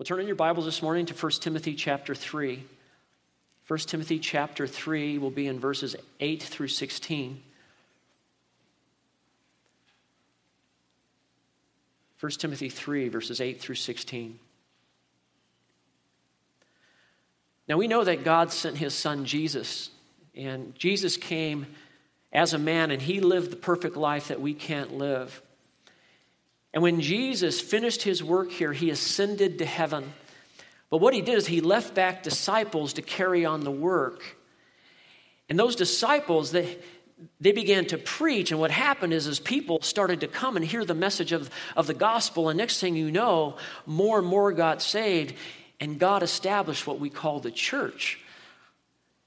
We'll turn in your Bibles this morning to 1 Timothy chapter 3. 1 Timothy chapter 3 will be in verses 8 through 16. 1 Timothy 3, verses 8 through 16. Now we know that God sent his son Jesus, and Jesus came as a man, and he lived the perfect life that we can't live. And when Jesus finished his work here, he ascended to heaven. But what he did is he left back disciples to carry on the work. And those disciples, they, they began to preach. And what happened is, as people started to come and hear the message of, of the gospel, and next thing you know, more and more got saved, and God established what we call the church.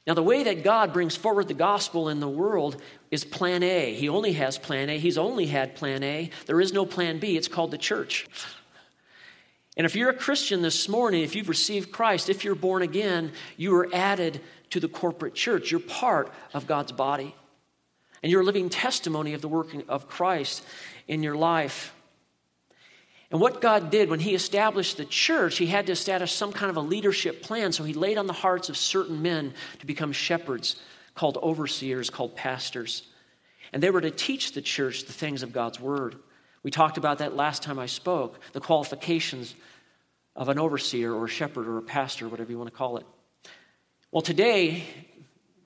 Now, the way that God brings forward the gospel in the world is plan A. He only has plan A. He's only had plan A. There is no plan B. It's called the church. And if you're a Christian this morning, if you've received Christ, if you're born again, you are added to the corporate church. You're part of God's body. And you're a living testimony of the working of Christ in your life. And what God did when He established the church, He had to establish some kind of a leadership plan. So He laid on the hearts of certain men to become shepherds, called overseers, called pastors. And they were to teach the church the things of God's Word. We talked about that last time I spoke the qualifications of an overseer or a shepherd or a pastor, whatever you want to call it. Well, today,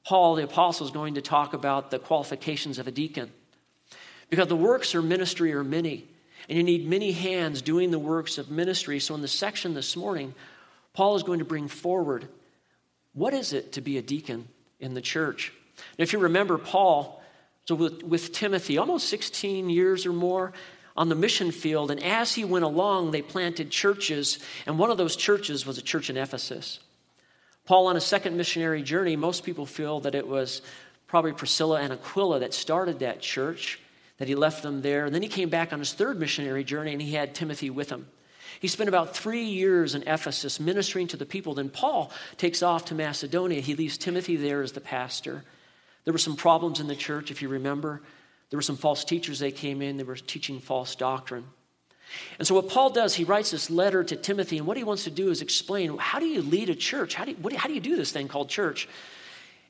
Paul the Apostle is going to talk about the qualifications of a deacon. Because the works or ministry are many. And you need many hands doing the works of ministry. So, in the section this morning, Paul is going to bring forward what is it to be a deacon in the church? Now, if you remember, Paul, so with, with Timothy, almost 16 years or more on the mission field, and as he went along, they planted churches, and one of those churches was a church in Ephesus. Paul, on a second missionary journey, most people feel that it was probably Priscilla and Aquila that started that church that he left them there. And then he came back on his third missionary journey and he had Timothy with him. He spent about three years in Ephesus ministering to the people. Then Paul takes off to Macedonia. He leaves Timothy there as the pastor. There were some problems in the church, if you remember. There were some false teachers that came in, they were teaching false doctrine. And so, what Paul does, he writes this letter to Timothy, and what he wants to do is explain how do you lead a church? How do you, what, how do, you do this thing called church?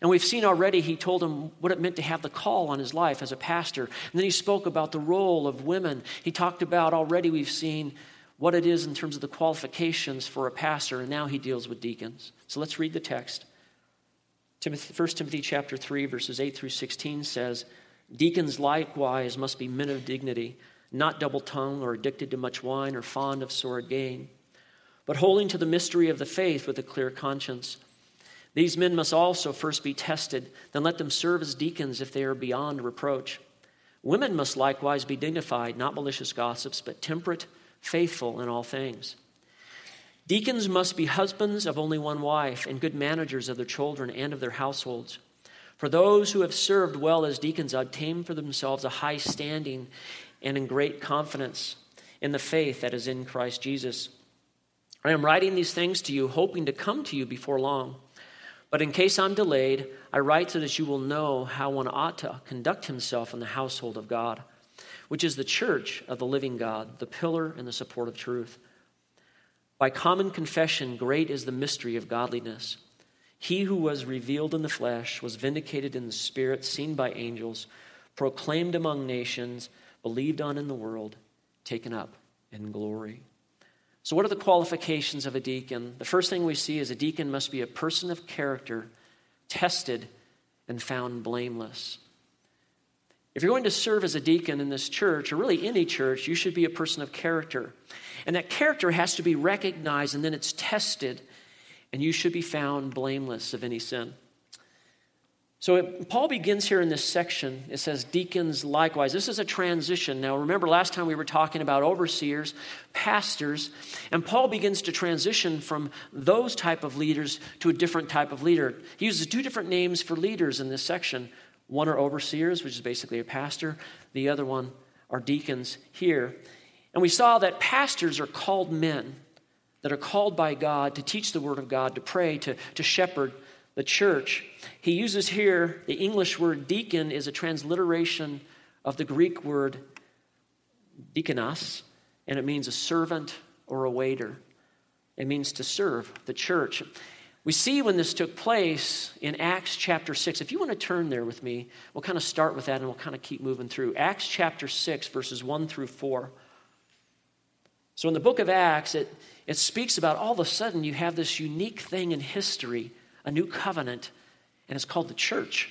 And we've seen already, he told him what it meant to have the call on his life as a pastor. And then he spoke about the role of women. He talked about already, we've seen what it is in terms of the qualifications for a pastor, and now he deals with deacons. So let's read the text. Timothy, 1 Timothy chapter 3, verses 8 through 16 says, Deacons likewise must be men of dignity, not double tongued or addicted to much wine or fond of sordid gain, but holding to the mystery of the faith with a clear conscience. These men must also first be tested, then let them serve as deacons if they are beyond reproach. Women must likewise be dignified, not malicious gossips, but temperate, faithful in all things. Deacons must be husbands of only one wife and good managers of their children and of their households. For those who have served well as deacons obtain for themselves a high standing and in great confidence in the faith that is in Christ Jesus. I am writing these things to you, hoping to come to you before long. But in case I'm delayed, I write so that you will know how one ought to conduct himself in the household of God, which is the church of the living God, the pillar and the support of truth. By common confession, great is the mystery of godliness. He who was revealed in the flesh was vindicated in the spirit, seen by angels, proclaimed among nations, believed on in the world, taken up in glory. So, what are the qualifications of a deacon? The first thing we see is a deacon must be a person of character, tested and found blameless. If you're going to serve as a deacon in this church, or really any church, you should be a person of character. And that character has to be recognized and then it's tested, and you should be found blameless of any sin. So it, Paul begins here in this section. It says, deacons likewise. This is a transition. Now, remember last time we were talking about overseers, pastors, and Paul begins to transition from those type of leaders to a different type of leader. He uses two different names for leaders in this section. One are overseers, which is basically a pastor, the other one are deacons here. And we saw that pastors are called men that are called by God to teach the word of God, to pray, to, to shepherd the church. He uses here the English word deacon is a transliteration of the Greek word diakonos, and it means a servant or a waiter. It means to serve the church. We see when this took place in Acts chapter 6. If you want to turn there with me, we'll kind of start with that and we'll kind of keep moving through. Acts chapter 6, verses 1 through 4. So in the book of Acts, it, it speaks about all of a sudden you have this unique thing in history, a new covenant, and it's called the church.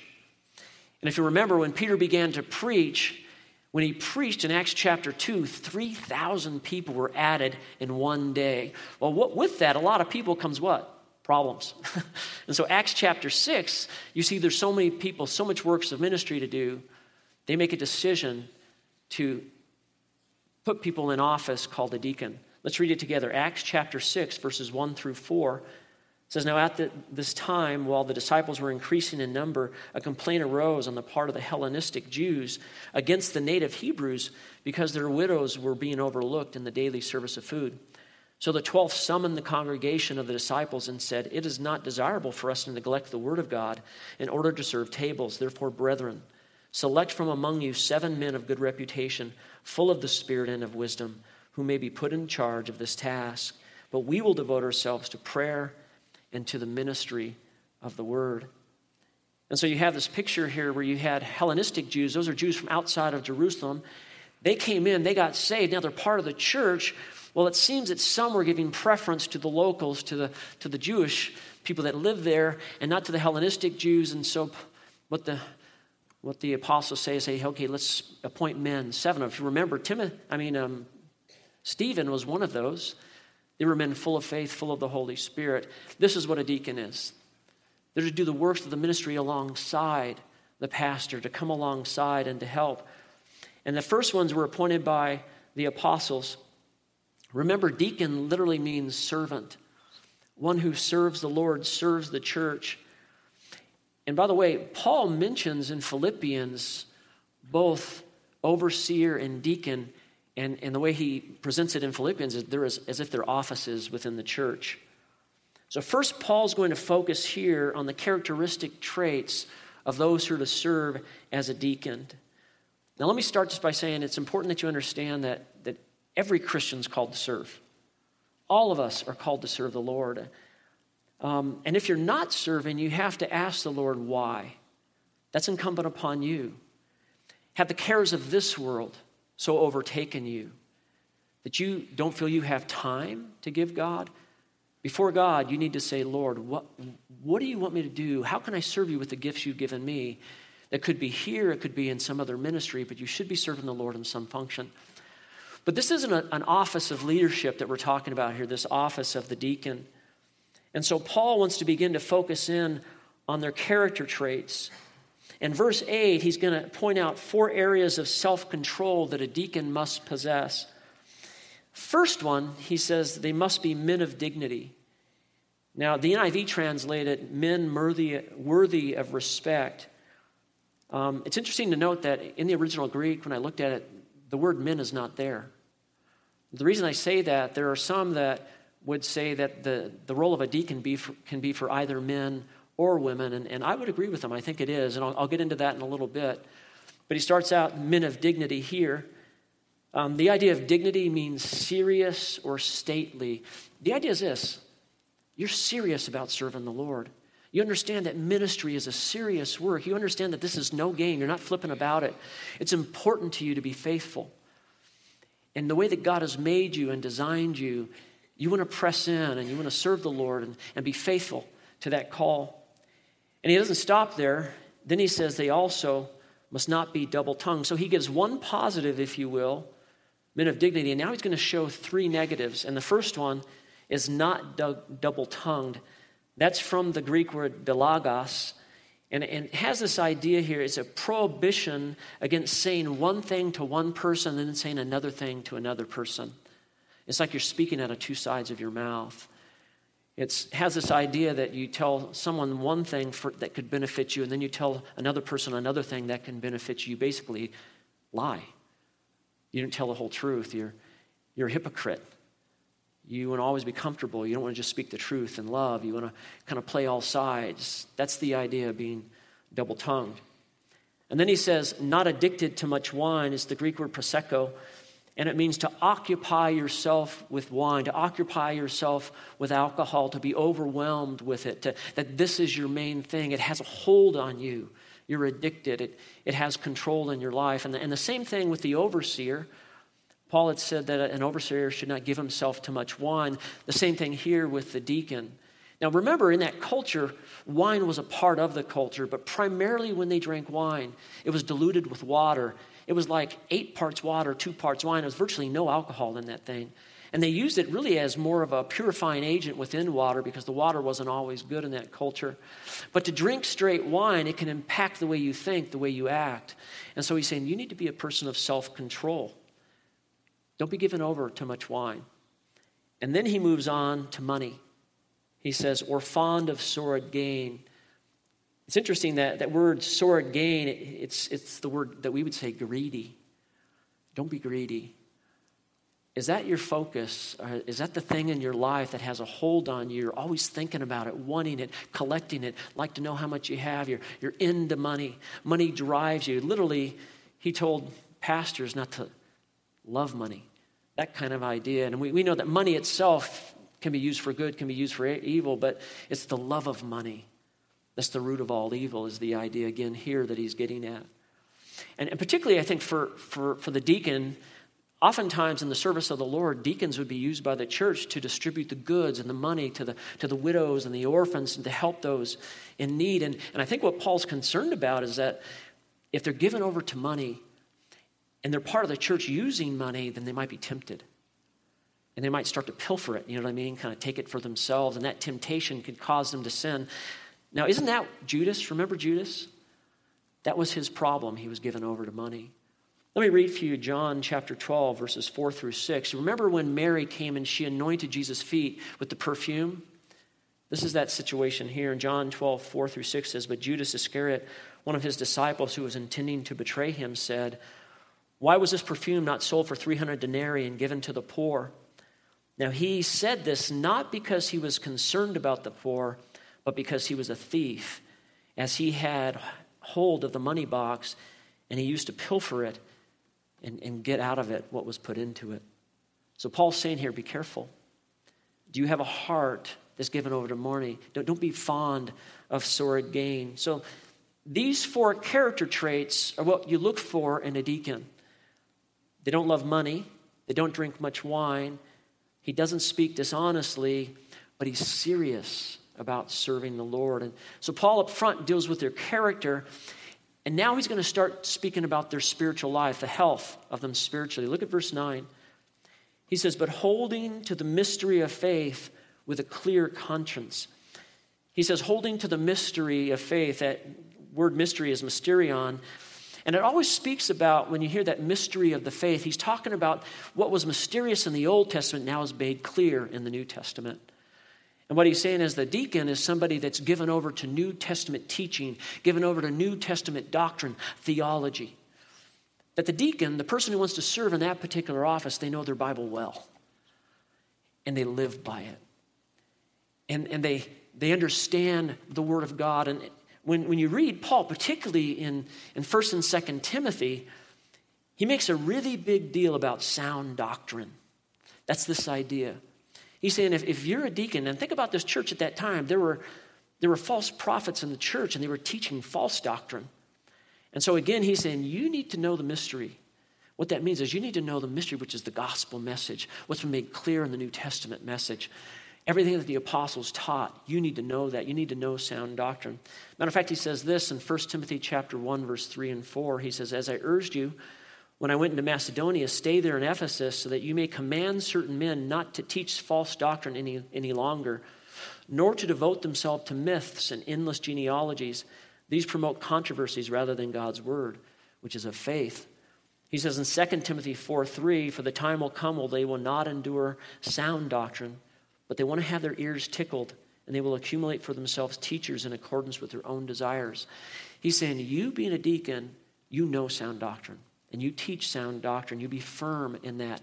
And if you remember, when Peter began to preach, when he preached in Acts chapter 2, 3,000 people were added in one day. Well, what, with that, a lot of people comes what? Problems. and so, Acts chapter 6, you see there's so many people, so much works of ministry to do. They make a decision to put people in office called a deacon. Let's read it together. Acts chapter 6, verses 1 through 4 says, Now at the, this time, while the disciples were increasing in number, a complaint arose on the part of the Hellenistic Jews against the native Hebrews because their widows were being overlooked in the daily service of food. So the twelve summoned the congregation of the disciples and said, It is not desirable for us to neglect the word of God in order to serve tables. Therefore, brethren, select from among you seven men of good reputation, full of the Spirit and of wisdom, who may be put in charge of this task. But we will devote ourselves to prayer and to the ministry of the word. And so you have this picture here where you had Hellenistic Jews, those are Jews from outside of Jerusalem. They came in, they got saved, now they're part of the church. Well, it seems that some were giving preference to the locals, to the, to the Jewish people that live there, and not to the Hellenistic Jews. And so what the what the apostles say is, say, okay, let's appoint men, seven of. If you remember, Timothy, I mean, um, Stephen was one of those. They were men full of faith, full of the Holy Spirit. This is what a deacon is they're to do the works of the ministry alongside the pastor, to come alongside and to help. And the first ones were appointed by the apostles. Remember, deacon literally means servant. One who serves the Lord, serves the church. And by the way, Paul mentions in Philippians both overseer and deacon and, and the way he presents it in Philippians is there is as if they're offices within the church. So, first, Paul's going to focus here on the characteristic traits of those who are to serve as a deacon. Now, let me start just by saying it's important that you understand that, that every Christian's called to serve. All of us are called to serve the Lord. Um, and if you're not serving, you have to ask the Lord why. That's incumbent upon you. Have the cares of this world so overtaken you that you don't feel you have time to give God? Before God, you need to say, Lord, what, what do you want me to do? How can I serve you with the gifts you've given me? That could be here, it could be in some other ministry, but you should be serving the Lord in some function. But this isn't a, an office of leadership that we're talking about here, this office of the deacon. And so Paul wants to begin to focus in on their character traits in verse 8, he's going to point out four areas of self control that a deacon must possess. First one, he says they must be men of dignity. Now, the NIV translated men worthy, worthy of respect. Um, it's interesting to note that in the original Greek, when I looked at it, the word men is not there. The reason I say that, there are some that would say that the, the role of a deacon be for, can be for either men or women. And, and I would agree with him. I think it is. And I'll, I'll get into that in a little bit. But he starts out men of dignity here. Um, the idea of dignity means serious or stately. The idea is this you're serious about serving the Lord. You understand that ministry is a serious work. You understand that this is no game. You're not flipping about it. It's important to you to be faithful. And the way that God has made you and designed you, you want to press in and you want to serve the Lord and, and be faithful to that call. And he doesn't stop there. Then he says they also must not be double tongued. So he gives one positive, if you will, men of dignity. And now he's going to show three negatives. And the first one is not double tongued. That's from the Greek word dilogos. And, and has this idea here it's a prohibition against saying one thing to one person and then saying another thing to another person. It's like you're speaking out of two sides of your mouth. It has this idea that you tell someone one thing for, that could benefit you, and then you tell another person another thing that can benefit you. You basically lie. You don't tell the whole truth. You're, you're a hypocrite. You want to always be comfortable. You don't want to just speak the truth and love. You want to kind of play all sides. That's the idea of being double tongued. And then he says, not addicted to much wine is the Greek word prosecho. And it means to occupy yourself with wine, to occupy yourself with alcohol, to be overwhelmed with it, to, that this is your main thing. It has a hold on you. You're addicted, it, it has control in your life. And the, and the same thing with the overseer. Paul had said that an overseer should not give himself to much wine. The same thing here with the deacon. Now, remember, in that culture, wine was a part of the culture, but primarily when they drank wine, it was diluted with water it was like eight parts water, two parts wine. There was virtually no alcohol in that thing. And they used it really as more of a purifying agent within water because the water wasn't always good in that culture. But to drink straight wine, it can impact the way you think, the way you act. And so he's saying you need to be a person of self control. Don't be given over to much wine. And then he moves on to money. He says, or fond of sordid gain. It's interesting that that word sordid gain, it's, it's the word that we would say greedy. Don't be greedy. Is that your focus? Or is that the thing in your life that has a hold on you? You're always thinking about it, wanting it, collecting it, like to know how much you have. You're, you're into money. Money drives you. Literally, he told pastors not to love money. That kind of idea. And we, we know that money itself can be used for good, can be used for evil, but it's the love of money that's the root of all evil, is the idea again here that he's getting at. And, and particularly, I think, for, for, for the deacon, oftentimes in the service of the Lord, deacons would be used by the church to distribute the goods and the money to the, to the widows and the orphans and to help those in need. And, and I think what Paul's concerned about is that if they're given over to money and they're part of the church using money, then they might be tempted. And they might start to pilfer it, you know what I mean? Kind of take it for themselves. And that temptation could cause them to sin. Now, isn't that Judas? Remember Judas? That was his problem. He was given over to money. Let me read for you John chapter 12, verses 4 through 6. Remember when Mary came and she anointed Jesus' feet with the perfume? This is that situation here. In John 12, 4 through 6 says, But Judas Iscariot, one of his disciples who was intending to betray him, said, Why was this perfume not sold for 300 denarii and given to the poor? Now he said this not because he was concerned about the poor but because he was a thief, as he had hold of the money box and he used to pilfer it and, and get out of it what was put into it. So Paul's saying here, be careful. Do you have a heart that's given over to money? Don't, don't be fond of sordid gain. So these four character traits are what you look for in a deacon. They don't love money, they don't drink much wine, he doesn't speak dishonestly, but he's serious about serving the Lord. And so Paul up front deals with their character, and now he's going to start speaking about their spiritual life, the health of them spiritually. Look at verse 9. He says, But holding to the mystery of faith with a clear conscience. He says, holding to the mystery of faith, that word mystery is mysterion. And it always speaks about, when you hear that mystery of the faith, he's talking about what was mysterious in the Old Testament now is made clear in the New Testament. And what he's saying is the deacon is somebody that's given over to New Testament teaching, given over to New Testament doctrine, theology. That the deacon, the person who wants to serve in that particular office, they know their Bible well. And they live by it. And, and they, they understand the Word of God. And when, when you read Paul, particularly in, in 1st and 2nd Timothy, he makes a really big deal about sound doctrine. That's this idea He's saying if, if you're a deacon, and think about this church at that time, there were, there were false prophets in the church and they were teaching false doctrine. And so again, he's saying you need to know the mystery. What that means is you need to know the mystery, which is the gospel message, what's been made clear in the New Testament message. Everything that the apostles taught, you need to know that. You need to know sound doctrine. Matter of fact, he says this in 1 Timothy chapter 1, verse 3 and 4. He says, As I urged you when I went into Macedonia, stay there in Ephesus so that you may command certain men not to teach false doctrine any, any longer, nor to devote themselves to myths and endless genealogies. These promote controversies rather than God's word, which is of faith. He says in 2 Timothy 4 3, For the time will come when they will not endure sound doctrine, but they want to have their ears tickled, and they will accumulate for themselves teachers in accordance with their own desires. He's saying, You being a deacon, you know sound doctrine and you teach sound doctrine. You be firm in that.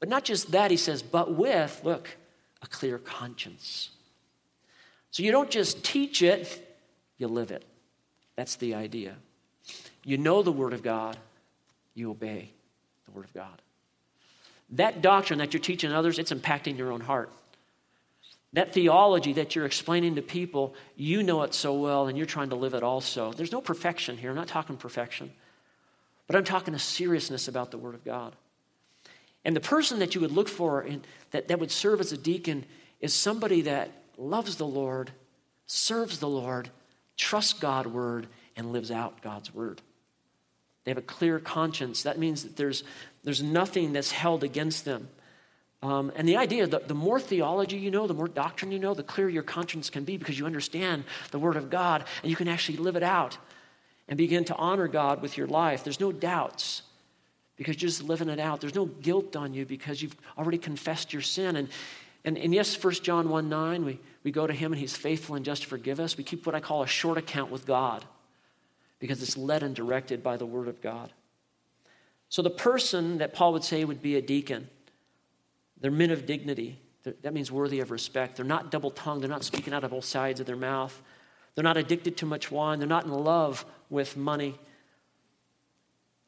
But not just that, he says, but with, look, a clear conscience. So you don't just teach it, you live it. That's the idea. You know the Word of God, you obey the Word of God. that doctrine that you're teaching others, it's impacting your own heart. That theology that you're explaining to people, you know it so well and you're trying to live it also. There's no perfection here. I'm not talking perfection, but I'm talking a seriousness about the Word of God. And the person that you would look for in, that, that would serve as a deacon is somebody that loves the Lord, serves the Lord, trusts God's Word, and lives out God's Word. They have a clear conscience. That means that there's, there's nothing that's held against them. Um, and the idea that the more theology you know, the more doctrine you know, the clearer your conscience can be because you understand the Word of God and you can actually live it out and begin to honor God with your life. There's no doubts because you're just living it out. There's no guilt on you because you've already confessed your sin. And, and, and yes, 1 John 1 9, we, we go to Him and He's faithful and just to forgive us. We keep what I call a short account with God because it's led and directed by the Word of God. So the person that Paul would say would be a deacon they're men of dignity. That means worthy of respect. They're not double tongued. They're not speaking out of both sides of their mouth. They're not addicted to much wine. They're not in love with money.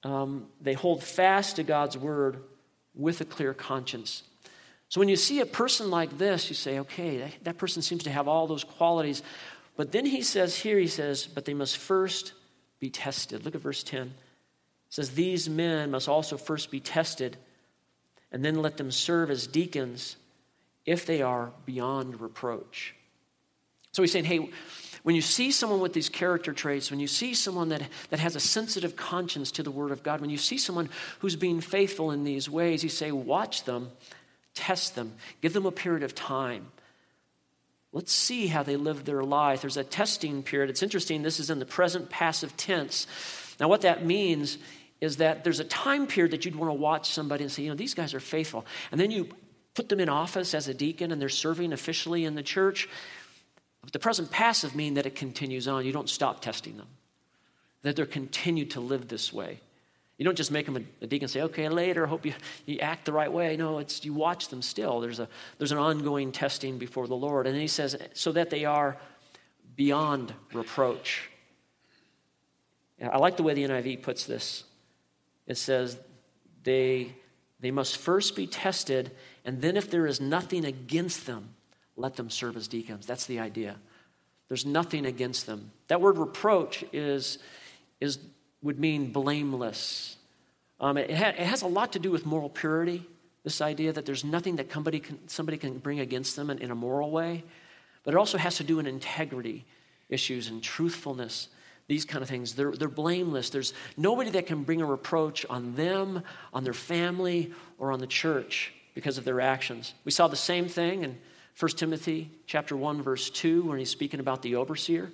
Um, they hold fast to God's word with a clear conscience. So when you see a person like this, you say, okay, that, that person seems to have all those qualities. But then he says here, he says, but they must first be tested. Look at verse 10. It says, These men must also first be tested and then let them serve as deacons if they are beyond reproach. So he's saying, hey, when you see someone with these character traits, when you see someone that, that has a sensitive conscience to the Word of God, when you see someone who's being faithful in these ways, you say, watch them, test them, give them a period of time. Let's see how they live their life. There's a testing period. It's interesting, this is in the present passive tense. Now, what that means is that there's a time period that you'd want to watch somebody and say, you know, these guys are faithful. And then you put them in office as a deacon and they're serving officially in the church. But the present passive mean that it continues on. You don't stop testing them, that they're continued to live this way. You don't just make them a, deacon and say, okay, later, hope you, you act the right way. No, it's you watch them still. There's, a, there's an ongoing testing before the Lord. And he says, so that they are beyond reproach. I like the way the NIV puts this it says they, they must first be tested, and then if there is nothing against them, let them serve as deacons. That's the idea. There's nothing against them. That word reproach is, is, would mean blameless. Um, it, ha- it has a lot to do with moral purity, this idea that there's nothing that somebody can, somebody can bring against them in, in a moral way. But it also has to do with integrity issues and truthfulness these kind of things. They're, they're blameless. There's nobody that can bring a reproach on them, on their family, or on the church because of their actions. We saw the same thing in 1 Timothy chapter 1, verse 2, when he's speaking about the overseer.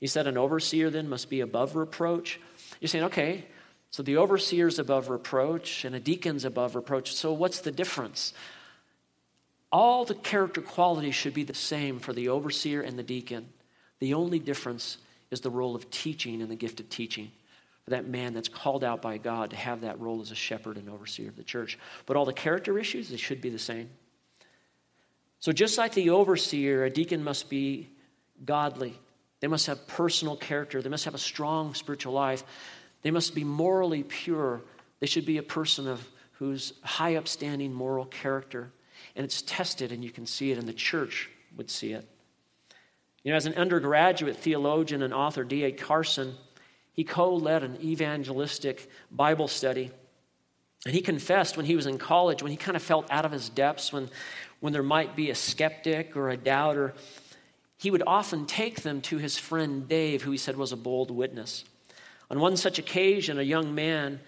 He said, An overseer then must be above reproach. You're saying, okay, so the overseer's above reproach and a deacon's above reproach. So what's the difference? All the character qualities should be the same for the overseer and the deacon. The only difference is the role of teaching and the gift of teaching for that man that's called out by God to have that role as a shepherd and overseer of the church. But all the character issues, they should be the same. So, just like the overseer, a deacon must be godly. They must have personal character. They must have a strong spiritual life. They must be morally pure. They should be a person of whose high upstanding moral character. And it's tested, and you can see it, and the church would see it. You know, as an undergraduate theologian and author, D.A. Carson, he co led an evangelistic Bible study. And he confessed when he was in college, when he kind of felt out of his depths, when, when there might be a skeptic or a doubter, he would often take them to his friend Dave, who he said was a bold witness. On one such occasion, a young man,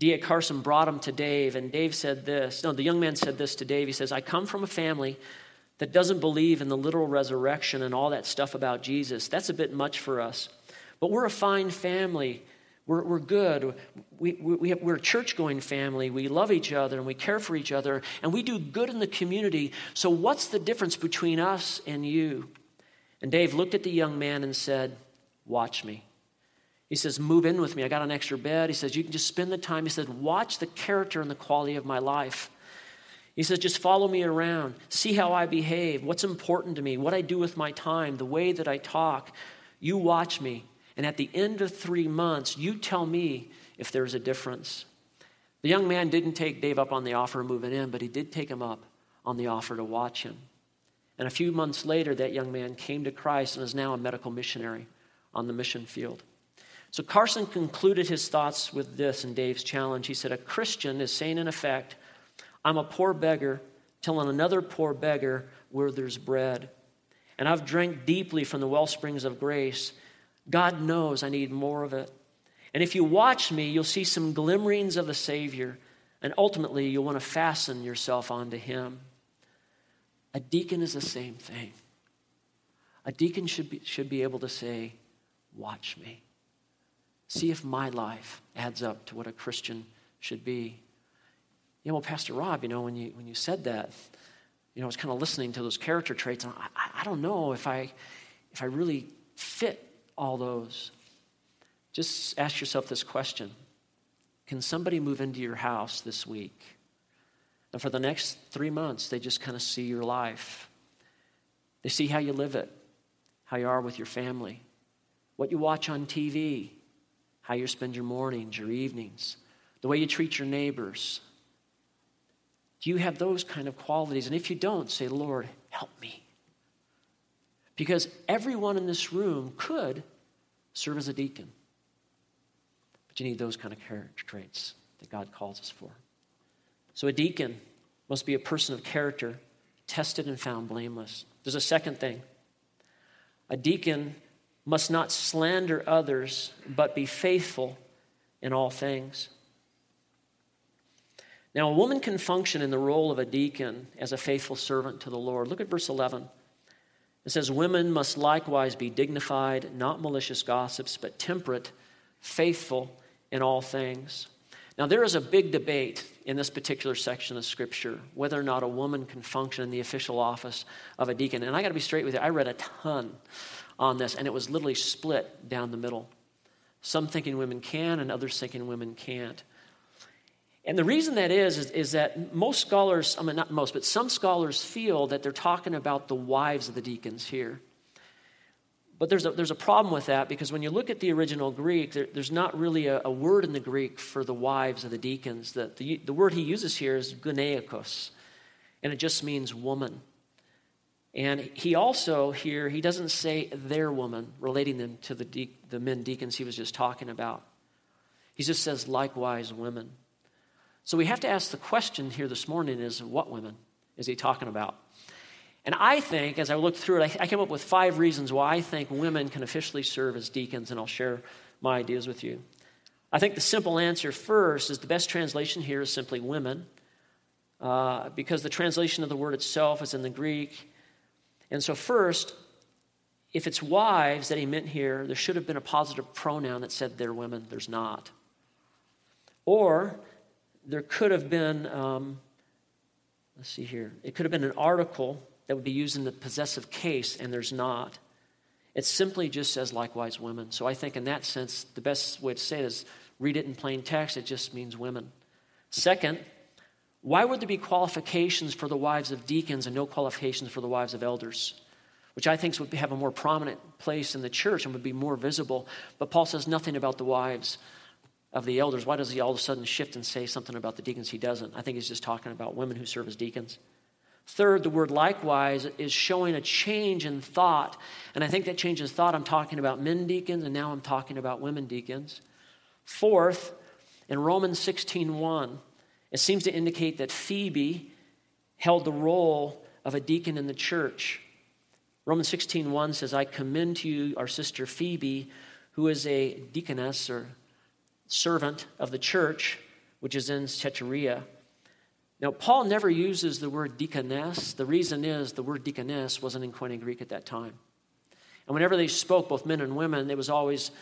D.A. Carson, brought him to Dave, and Dave said this. No, the young man said this to Dave. He says, I come from a family that doesn't believe in the literal resurrection and all that stuff about Jesus, that's a bit much for us. But we're a fine family. We're, we're good. We, we have, we're a church going family. We love each other and we care for each other and we do good in the community. So, what's the difference between us and you? And Dave looked at the young man and said, Watch me. He says, Move in with me. I got an extra bed. He says, You can just spend the time. He said, Watch the character and the quality of my life. He says, just follow me around. See how I behave, what's important to me, what I do with my time, the way that I talk. You watch me. And at the end of three months, you tell me if there's a difference. The young man didn't take Dave up on the offer of moving in, but he did take him up on the offer to watch him. And a few months later, that young man came to Christ and is now a medical missionary on the mission field. So Carson concluded his thoughts with this in Dave's challenge. He said, A Christian is saying, in effect, I'm a poor beggar telling another poor beggar where there's bread. And I've drank deeply from the well springs of grace. God knows I need more of it. And if you watch me, you'll see some glimmerings of the Savior, and ultimately you'll want to fasten yourself onto Him. A deacon is the same thing. A deacon should be, should be able to say, Watch me. See if my life adds up to what a Christian should be. Know, well, Pastor Rob, you know, when you, when you said that, you know, I was kind of listening to those character traits, and I, I don't know if I, if I really fit all those. Just ask yourself this question Can somebody move into your house this week? And for the next three months, they just kind of see your life. They see how you live it, how you are with your family, what you watch on TV, how you spend your mornings, your evenings, the way you treat your neighbors. Do you have those kind of qualities? And if you don't, say, Lord, help me. Because everyone in this room could serve as a deacon. But you need those kind of character traits that God calls us for. So a deacon must be a person of character, tested and found blameless. There's a second thing. A deacon must not slander others, but be faithful in all things. Now, a woman can function in the role of a deacon as a faithful servant to the Lord. Look at verse 11. It says, Women must likewise be dignified, not malicious gossips, but temperate, faithful in all things. Now, there is a big debate in this particular section of Scripture whether or not a woman can function in the official office of a deacon. And I got to be straight with you, I read a ton on this, and it was literally split down the middle. Some thinking women can, and others thinking women can't. And the reason that is, is, is, that most scholars, I mean, not most, but some scholars feel that they're talking about the wives of the deacons here. But there's a, there's a problem with that because when you look at the original Greek, there, there's not really a, a, word in the Greek for the wives of the deacons. The, the, the word he uses here is guneikos, and it just means woman. And he also here, he doesn't say their woman, relating them to the, de- the men deacons he was just talking about. He just says likewise women. So we have to ask the question here this morning is what women is he talking about? And I think, as I looked through it, I, came up with five reasons why I think women can officially serve as deacons, and I'll share my ideas with you. I think the simple answer first is the best translation here is simply women, uh, because the translation of the word itself is in the Greek. And so, first, if it's wives that he meant here, there should have been a positive pronoun that said they're women. There's not. Or there could have been, um, let's see here, it could have been an article that would be used in the possessive case, and there's not. It simply just says likewise women. So I think in that sense, the best way to say it is read it in plain text, it just means women. Second, why would there be qualifications for the wives of deacons and no qualifications for the wives of elders? Which I think would have a more prominent place in the church and would be more visible. But Paul says nothing about the wives of the elders. Why does he all of a sudden shift and say something about the deacons he doesn't? I think he's just talking about women who serve as deacons. Third, the word likewise is showing a change in thought. And I think that change in thought, I'm talking about men deacons, and now I'm talking about women deacons. Fourth, in Romans 16:1, it seems to indicate that Phoebe held the role of a deacon in the church. Romans 16:1 says, I commend to you our sister Phoebe, who is a deaconess or servant of the church, which is in Thyatira. Now, Paul never uses the word deaconess. The reason is the word deaconess wasn't in Koine Greek at that time. And whenever they spoke, both men and women, it was always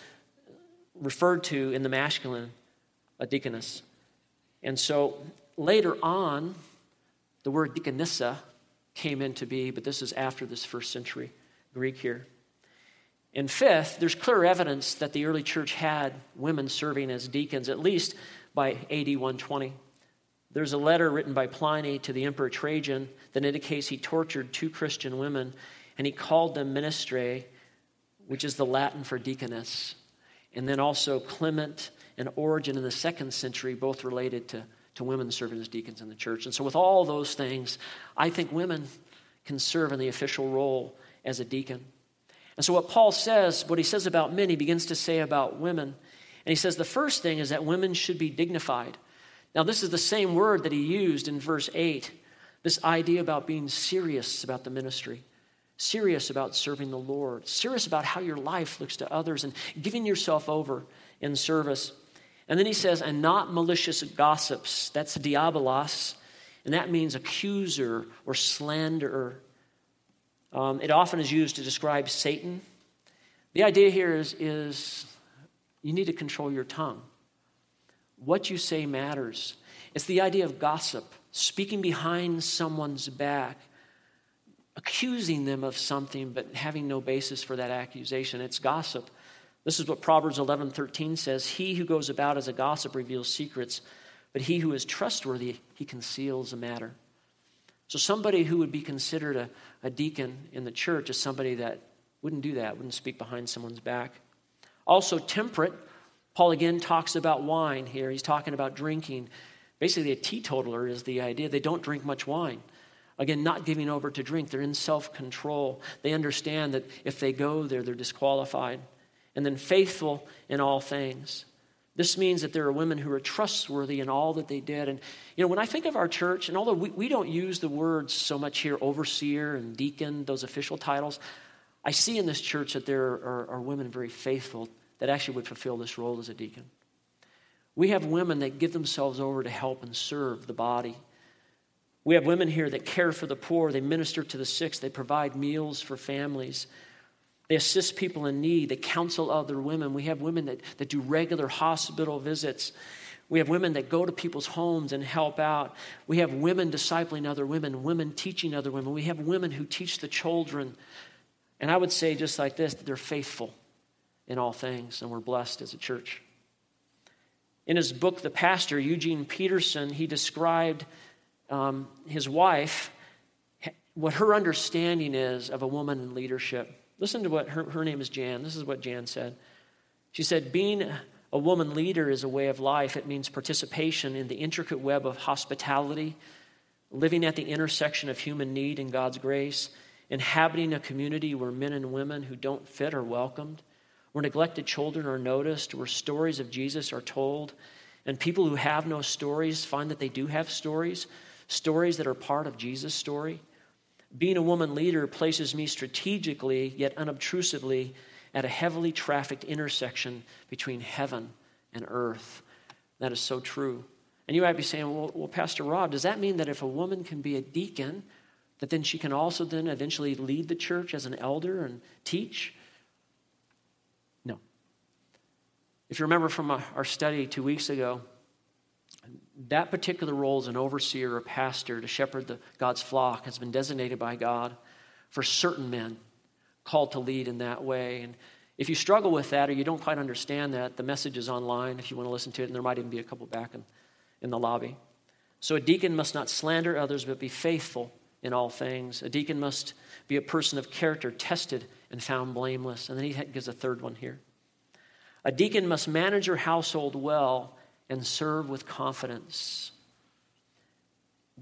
referred to in the masculine, a deaconess. And so later on, the word deaconessa came into be, but this is after this first century Greek here. And fifth, there's clear evidence that the early church had women serving as deacons, at least by AD 120. There's a letter written by Pliny to the Emperor Trajan that indicates he tortured two Christian women and he called them ministrae, which is the Latin for deaconess. And then also Clement and Origen in the second century, both related to, to women serving as deacons in the church. And so, with all those things, I think women can serve in the official role as a deacon. And so, what Paul says, what he says about men, he begins to say about women. And he says the first thing is that women should be dignified. Now, this is the same word that he used in verse 8 this idea about being serious about the ministry, serious about serving the Lord, serious about how your life looks to others, and giving yourself over in service. And then he says, and not malicious gossips. That's diabolos, and that means accuser or slanderer. Um, it often is used to describe Satan. The idea here is, is you need to control your tongue. What you say matters. It's the idea of gossip, speaking behind someone's back, accusing them of something but having no basis for that accusation. It's gossip. This is what Proverbs 11:13 says, "He who goes about as a gossip reveals secrets, but he who is trustworthy, he conceals a matter." So somebody who would be considered a, a deacon in the church is somebody that wouldn't do that, wouldn't speak behind someone's back. Also temperate, Paul again talks about wine here. He's talking about drinking. Basically, a teetotaler is the idea. They don't drink much wine. Again, not giving over to drink. They're in self control. They understand that if they go there, they're disqualified. And then faithful in all things. This means that there are women who are trustworthy in all that they did. And, you know, when I think of our church, and although we, we don't use the words so much here, overseer and deacon, those official titles, I see in this church that there are, are women very faithful that actually would fulfill this role as a deacon. We have women that give themselves over to help and serve the body. We have women here that care for the poor, they minister to the sick, they provide meals for families. They assist people in need, they counsel other women. We have women that, that do regular hospital visits. We have women that go to people's homes and help out. We have women discipling other women, women teaching other women. We have women who teach the children. And I would say, just like this, that they're faithful in all things, and we're blessed as a church. In his book, The Pastor, Eugene Peterson, he described um, his wife, what her understanding is of a woman in leadership. Listen to what her, her name is Jan. This is what Jan said. She said, Being a woman leader is a way of life. It means participation in the intricate web of hospitality, living at the intersection of human need and God's grace, inhabiting a community where men and women who don't fit are welcomed, where neglected children are noticed, where stories of Jesus are told, and people who have no stories find that they do have stories, stories that are part of Jesus' story. Being a woman leader places me strategically, yet unobtrusively, at a heavily trafficked intersection between heaven and earth. That is so true. And you might be saying, well, well, Pastor Rob, does that mean that if a woman can be a deacon, that then she can also then eventually lead the church as an elder and teach? No. If you remember from our study two weeks ago, that particular role as an overseer or pastor to shepherd the, God's flock has been designated by God for certain men called to lead in that way. And if you struggle with that or you don't quite understand that, the message is online if you want to listen to it, and there might even be a couple back in, in the lobby. So a deacon must not slander others, but be faithful in all things. A deacon must be a person of character, tested and found blameless. And then he gives a third one here. A deacon must manage your household well and serve with confidence.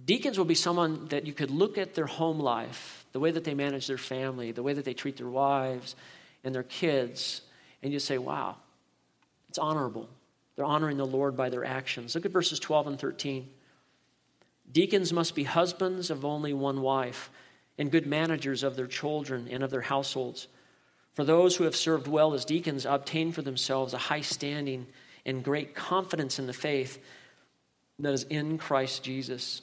Deacons will be someone that you could look at their home life, the way that they manage their family, the way that they treat their wives and their kids, and you say, wow, it's honorable. They're honoring the Lord by their actions. Look at verses 12 and 13. Deacons must be husbands of only one wife and good managers of their children and of their households. For those who have served well as deacons obtain for themselves a high standing and great confidence in the faith that is in Christ Jesus.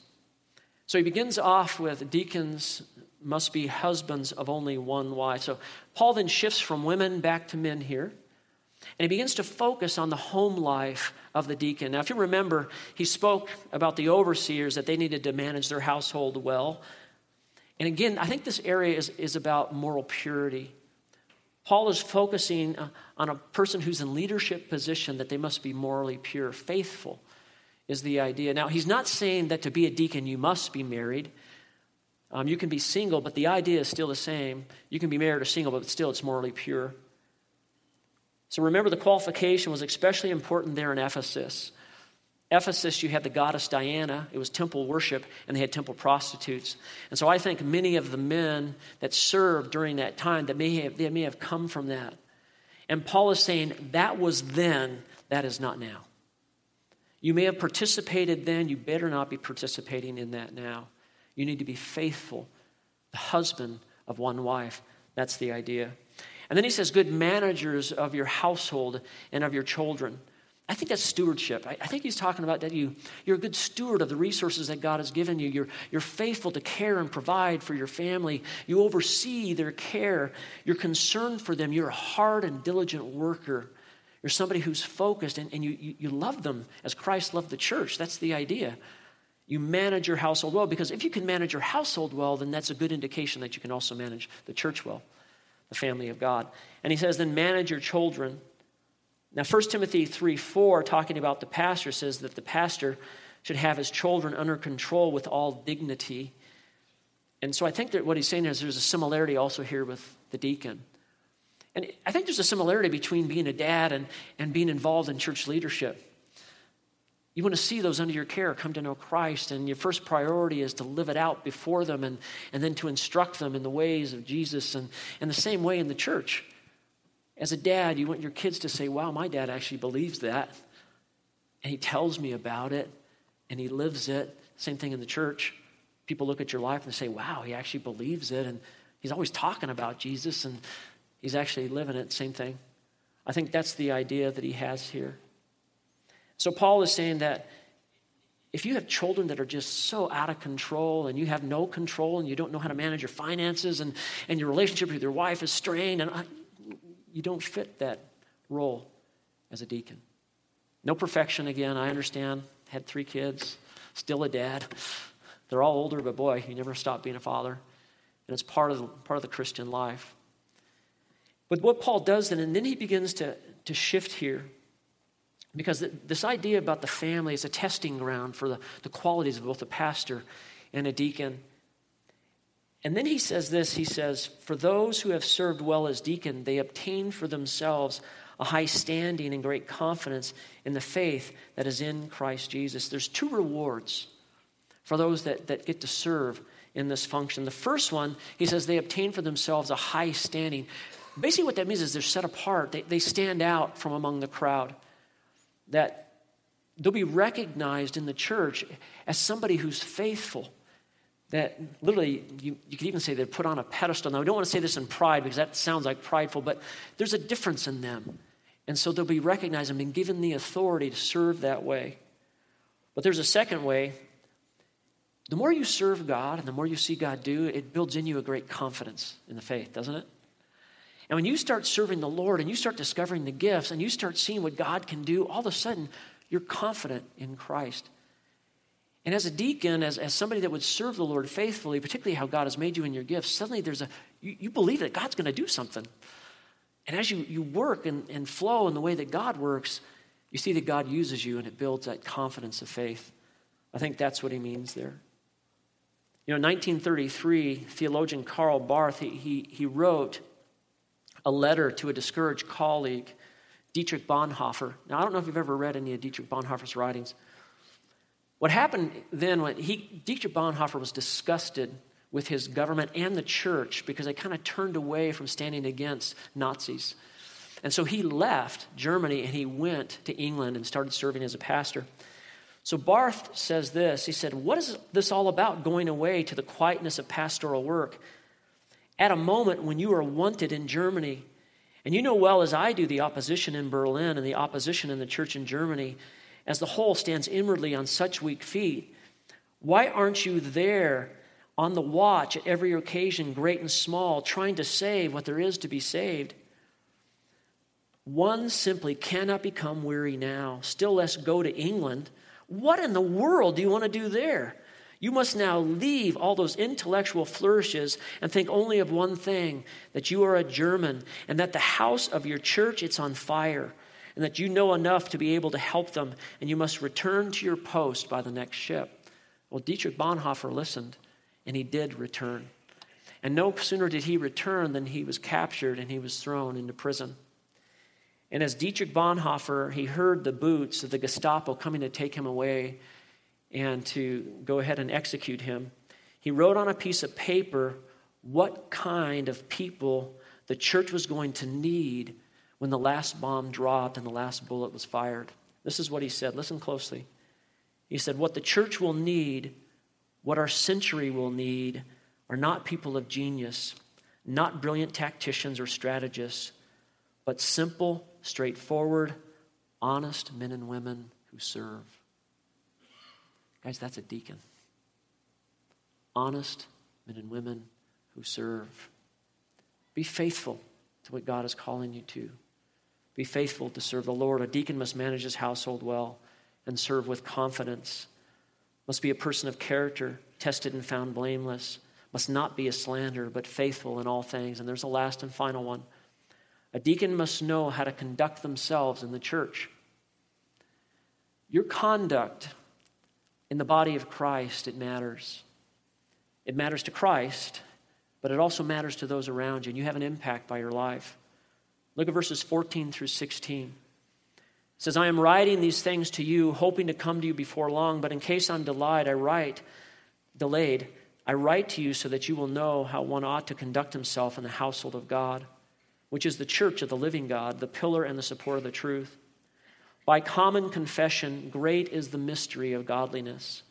So he begins off with deacons must be husbands of only one wife. So Paul then shifts from women back to men here. And he begins to focus on the home life of the deacon. Now, if you remember, he spoke about the overseers that they needed to manage their household well. And again, I think this area is, is about moral purity. Paul is focusing uh, on a person who's in leadership position that they must be morally pure, faithful is the idea. Now, he's not saying that to be a deacon you must be married. Um, you can be single, but the idea is still the same. You can be married or single, but still it's morally pure. So remember, the qualification was especially important there in Ephesus. Ephesus, you had the goddess Diana. It was temple worship, and they had temple prostitutes. And so I think many of the men that served during that time that may have, they may have come from that. And Paul is saying that was then, that is not now. You may have participated then, you better not be participating in that now. You need to be faithful, the husband of one wife. That's the idea. And then he says, good managers of your household and of your children. I think that's stewardship. I, I, think he's talking about that you, you're a good steward of the resources that God has given you. You're, you're faithful to care and provide for your family. You oversee their care. You're concerned for them. You're a hard and diligent worker. You're somebody who's focused and, and you, you, you love them as Christ loved the church. That's the idea. You manage your household well because if you can manage your household well, then that's a good indication that you can also manage the church well, the family of God. And he says, then manage your children now, 1 Timothy 3 4, talking about the pastor, says that the pastor should have his children under control with all dignity. And so I think that what he's saying is there's a similarity also here with the deacon. And I think there's a similarity between being a dad and, and being involved in church leadership. You want to see those under your care come to know Christ, and your first priority is to live it out before them and, and then to instruct them in the ways of Jesus. And, and the same way in the church. As a dad, you want your kids to say, Wow, my dad actually believes that. And he tells me about it and he lives it. Same thing in the church. People look at your life and say, Wow, he actually believes it. And he's always talking about Jesus and he's actually living it. Same thing. I think that's the idea that he has here. So Paul is saying that if you have children that are just so out of control and you have no control and you don't know how to manage your finances and, and your relationship with your wife is strained and uh, you don't fit that role as a deacon. No perfection again, I understand. Had three kids, still a dad. They're all older, but boy, you never stop being a father. And it's part of the, part of the Christian life. But what Paul does then, and then he begins to, to shift here, because this idea about the family is a testing ground for the, the qualities of both a pastor and a deacon. And then he says this he says, For those who have served well as deacon, they obtain for themselves a high standing and great confidence in the faith that is in Christ Jesus. There's two rewards for those that, that get to serve in this function. The first one, he says, they obtain for themselves a high standing. Basically, what that means is they're set apart, they, they stand out from among the crowd. That they'll be recognized in the church as somebody who's faithful that literally you, you could even say they're put on a pedestal. Now, I don't want to say this in pride because that sounds like prideful, but there's a difference in them. And so they'll be recognized and been given the authority to serve that way. But there's a second way. The more you serve God and the more you see God do, it builds in you a great confidence in the faith, doesn't it? And when you start serving the Lord and you start discovering the gifts and you start seeing what God can do, all of a sudden you're confident in Christ. And as a deacon, as, as somebody that would serve the Lord faithfully, particularly how God has made you in your gifts, suddenly there's a, you, you believe that God's going to do something. And as you, you work and, and flow in the way that God works, you see that God uses you and it builds that confidence of faith. I think that's what he means there. You know, in 1933, theologian Karl Barth, he, he, he wrote a letter to a discouraged colleague, Dietrich Bonhoeffer. Now, I don't know if you've ever read any of Dietrich Bonhoeffer's writings. What happened then when he, Dietrich Bonhoeffer was disgusted with his government and the church because they kind of turned away from standing against Nazis. And so he left Germany and he went to England and started serving as a pastor. So Barth says this He said, What is this all about going away to the quietness of pastoral work? At a moment when you are wanted in Germany, and you know well as I do the opposition in Berlin and the opposition in the church in Germany, as the whole stands inwardly on such weak feet, why aren't you there on the watch at every occasion, great and small, trying to save what there is to be saved? One simply cannot become weary now, still less go to England. What in the world do you want to do there? You must now leave all those intellectual flourishes and think only of one thing that you are a German and that the house of your church it's on fire and that you know enough to be able to help them, and you must return to your post by the next ship. Well, Dietrich Bonhoeffer listened, and he did return. And no sooner did he return than he was captured and he was thrown into prison. And as Dietrich Bonhoeffer, he heard the boots of the Gestapo coming to take him away and to go ahead and execute him, he wrote on a piece of paper what kind of people the church was going to need when the last bomb dropped and the last bullet was fired. This is what he said. Listen closely. He said, What the church will need, what our century will need, are not people of genius, not brilliant tacticians or strategists, but simple, straightforward, honest men and women who serve. Guys, that's a deacon. Honest men and women who serve. Be faithful to what God is calling you to. Be faithful to serve the Lord. A deacon must manage his household well and serve with confidence. Must be a person of character, tested and found blameless. Must not be a slanderer, but faithful in all things. And there's a last and final one. A deacon must know how to conduct themselves in the church. Your conduct in the body of Christ, it matters. It matters to Christ, but it also matters to those around you, and you have an impact by your life. Look at verses 14 through 16. It says, I am writing these things to you, hoping to come to you before long, but in case I'm delayed, I write, delayed, I write to you so that you will know how one ought to conduct himself in the household of God, which is the church of the living God, the pillar and the support of the truth. By common confession, great is the mystery of godliness.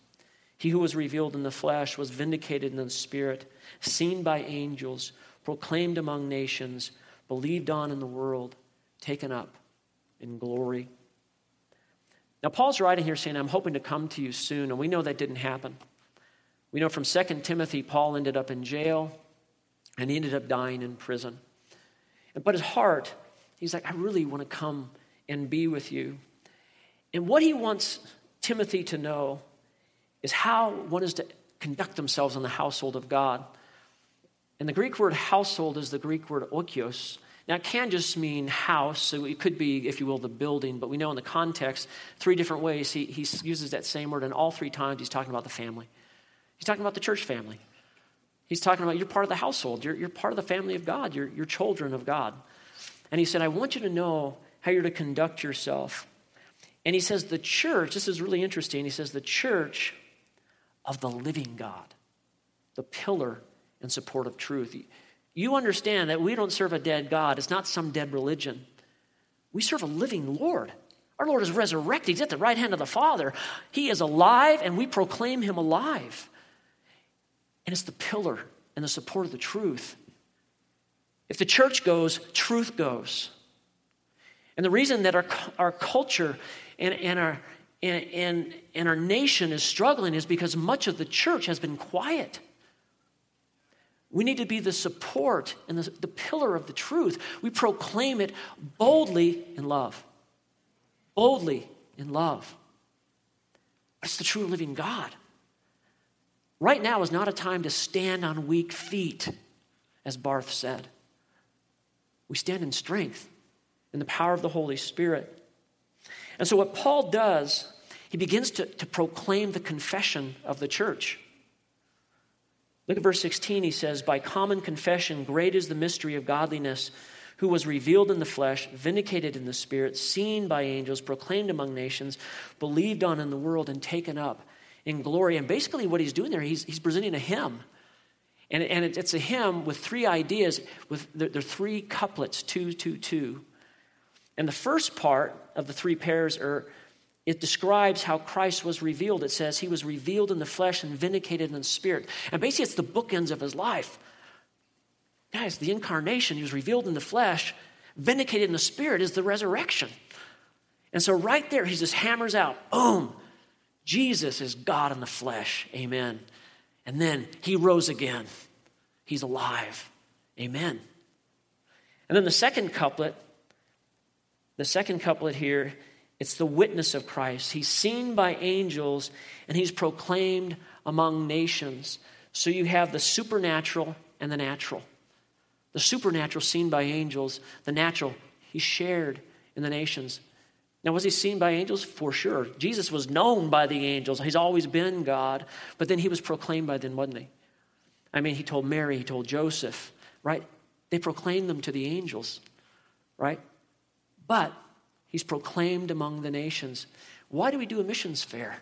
He who was revealed in the flesh was vindicated in the spirit, seen by angels, proclaimed among nations, believed on in the world, taken up in glory. Now, Paul's writing here saying, I'm hoping to come to you soon, and we know that didn't happen. We know from 2 Timothy, Paul ended up in jail, and he ended up dying in prison. But his heart, he's like, I really want to come and be with you. And what he wants Timothy to know is how one is to conduct themselves in the household of God. And the Greek word household is the Greek word oikios. Now, it can just mean house, so it could be, if you will, the building, but we know in the context, three different ways he, he uses that same word, and all three times he's talking about the family. He's talking about the church family. He's talking about you're part of the household, you're, you're part of the family of God, you're, you're children of God. And he said, I want you to know how you're to conduct yourself. And he says, the church, this is really interesting. He says, the church of the living God, the pillar and support of truth. You understand that we don't serve a dead God, it's not some dead religion. We serve a living Lord. Our Lord is resurrected. He's at the right hand of the Father. He is alive, and we proclaim him alive. And it's the pillar and the support of the truth. If the church goes, truth goes. And the reason that our, our culture and, and, our, and, and, and our nation is struggling is because much of the church has been quiet. We need to be the support and the, the pillar of the truth. We proclaim it boldly in love. Boldly in love. It's the true living God. Right now is not a time to stand on weak feet, as Barth said. We stand in strength in the power of the Holy Spirit. And so, what Paul does, he begins to, to proclaim the confession of the church. Look at verse 16. He says, By common confession, great is the mystery of godliness, who was revealed in the flesh, vindicated in the spirit, seen by angels, proclaimed among nations, believed on in the world, and taken up in glory. And basically, what he's doing there, he's, he's presenting a hymn. And, and it's a hymn with three ideas, with there are three couplets, two, two, two. And the first part of the three pairs are it describes how Christ was revealed. It says he was revealed in the flesh and vindicated in the spirit. And basically, it's the bookends of his life. Guys, the incarnation, he was revealed in the flesh, vindicated in the spirit is the resurrection. And so, right there, he just hammers out boom, Jesus is God in the flesh. Amen. And then he rose again. He's alive. Amen. And then the second couplet the second couplet here, it's the witness of Christ. He's seen by angels and he's proclaimed among nations. So you have the supernatural and the natural. The supernatural seen by angels, the natural, he shared in the nations. Now, was he seen by angels? For sure. Jesus was known by the angels. He's always been God, but then he was proclaimed by them, wasn't he? I mean, he told Mary, he told Joseph, right? They proclaimed them to the angels, right? But he's proclaimed among the nations. Why do we do a missions fair?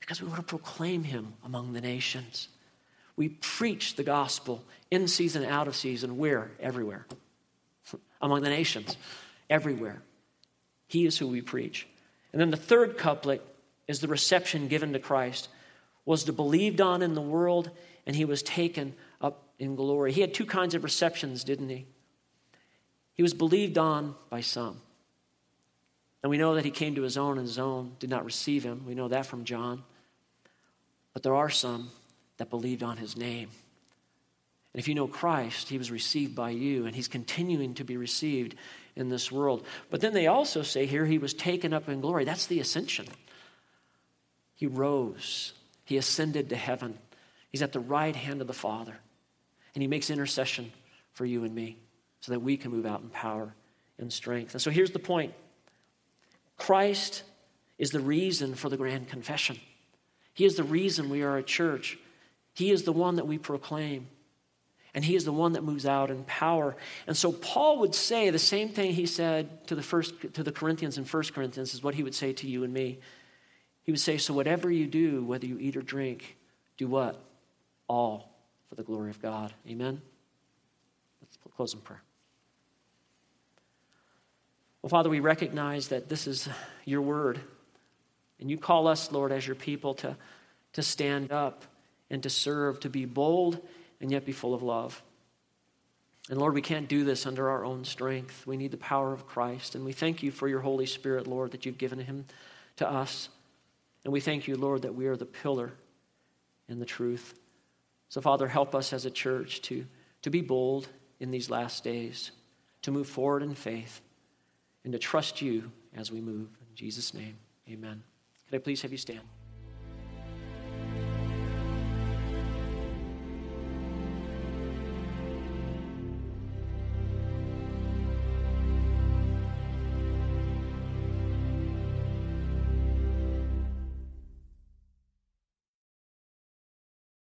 Because we want to proclaim him among the nations. We preach the gospel in season, out of season, where? Everywhere. among the nations, everywhere. He is who we preach. And then the third couplet is the reception given to Christ was to believed on in the world and he was taken up in glory. He had two kinds of receptions, didn't he? He was believed on by some. And we know that he came to his own, and his own did not receive him. We know that from John. But there are some that believed on his name. And if you know Christ, he was received by you, and he's continuing to be received in this world. But then they also say here he was taken up in glory. That's the ascension. He rose, he ascended to heaven. He's at the right hand of the Father, and he makes intercession for you and me so that we can move out in power and strength. And so here's the point Christ is the reason for the grand confession. He is the reason we are a church. He is the one that we proclaim. And he is the one that moves out in power. And so Paul would say the same thing he said to the first to the Corinthians in 1 Corinthians is what he would say to you and me. He would say, So whatever you do, whether you eat or drink, do what? All for the glory of God. Amen. Let's close in prayer. Well, Father, we recognize that this is your word. And you call us, Lord, as your people to, to stand up and to serve, to be bold and yet be full of love. And Lord, we can't do this under our own strength. We need the power of Christ. And we thank you for your Holy Spirit, Lord, that you've given him to us. And we thank you, Lord, that we are the pillar in the truth. So, Father, help us as a church to, to be bold in these last days, to move forward in faith, and to trust you as we move. In Jesus' name, amen. Could I please have you stand?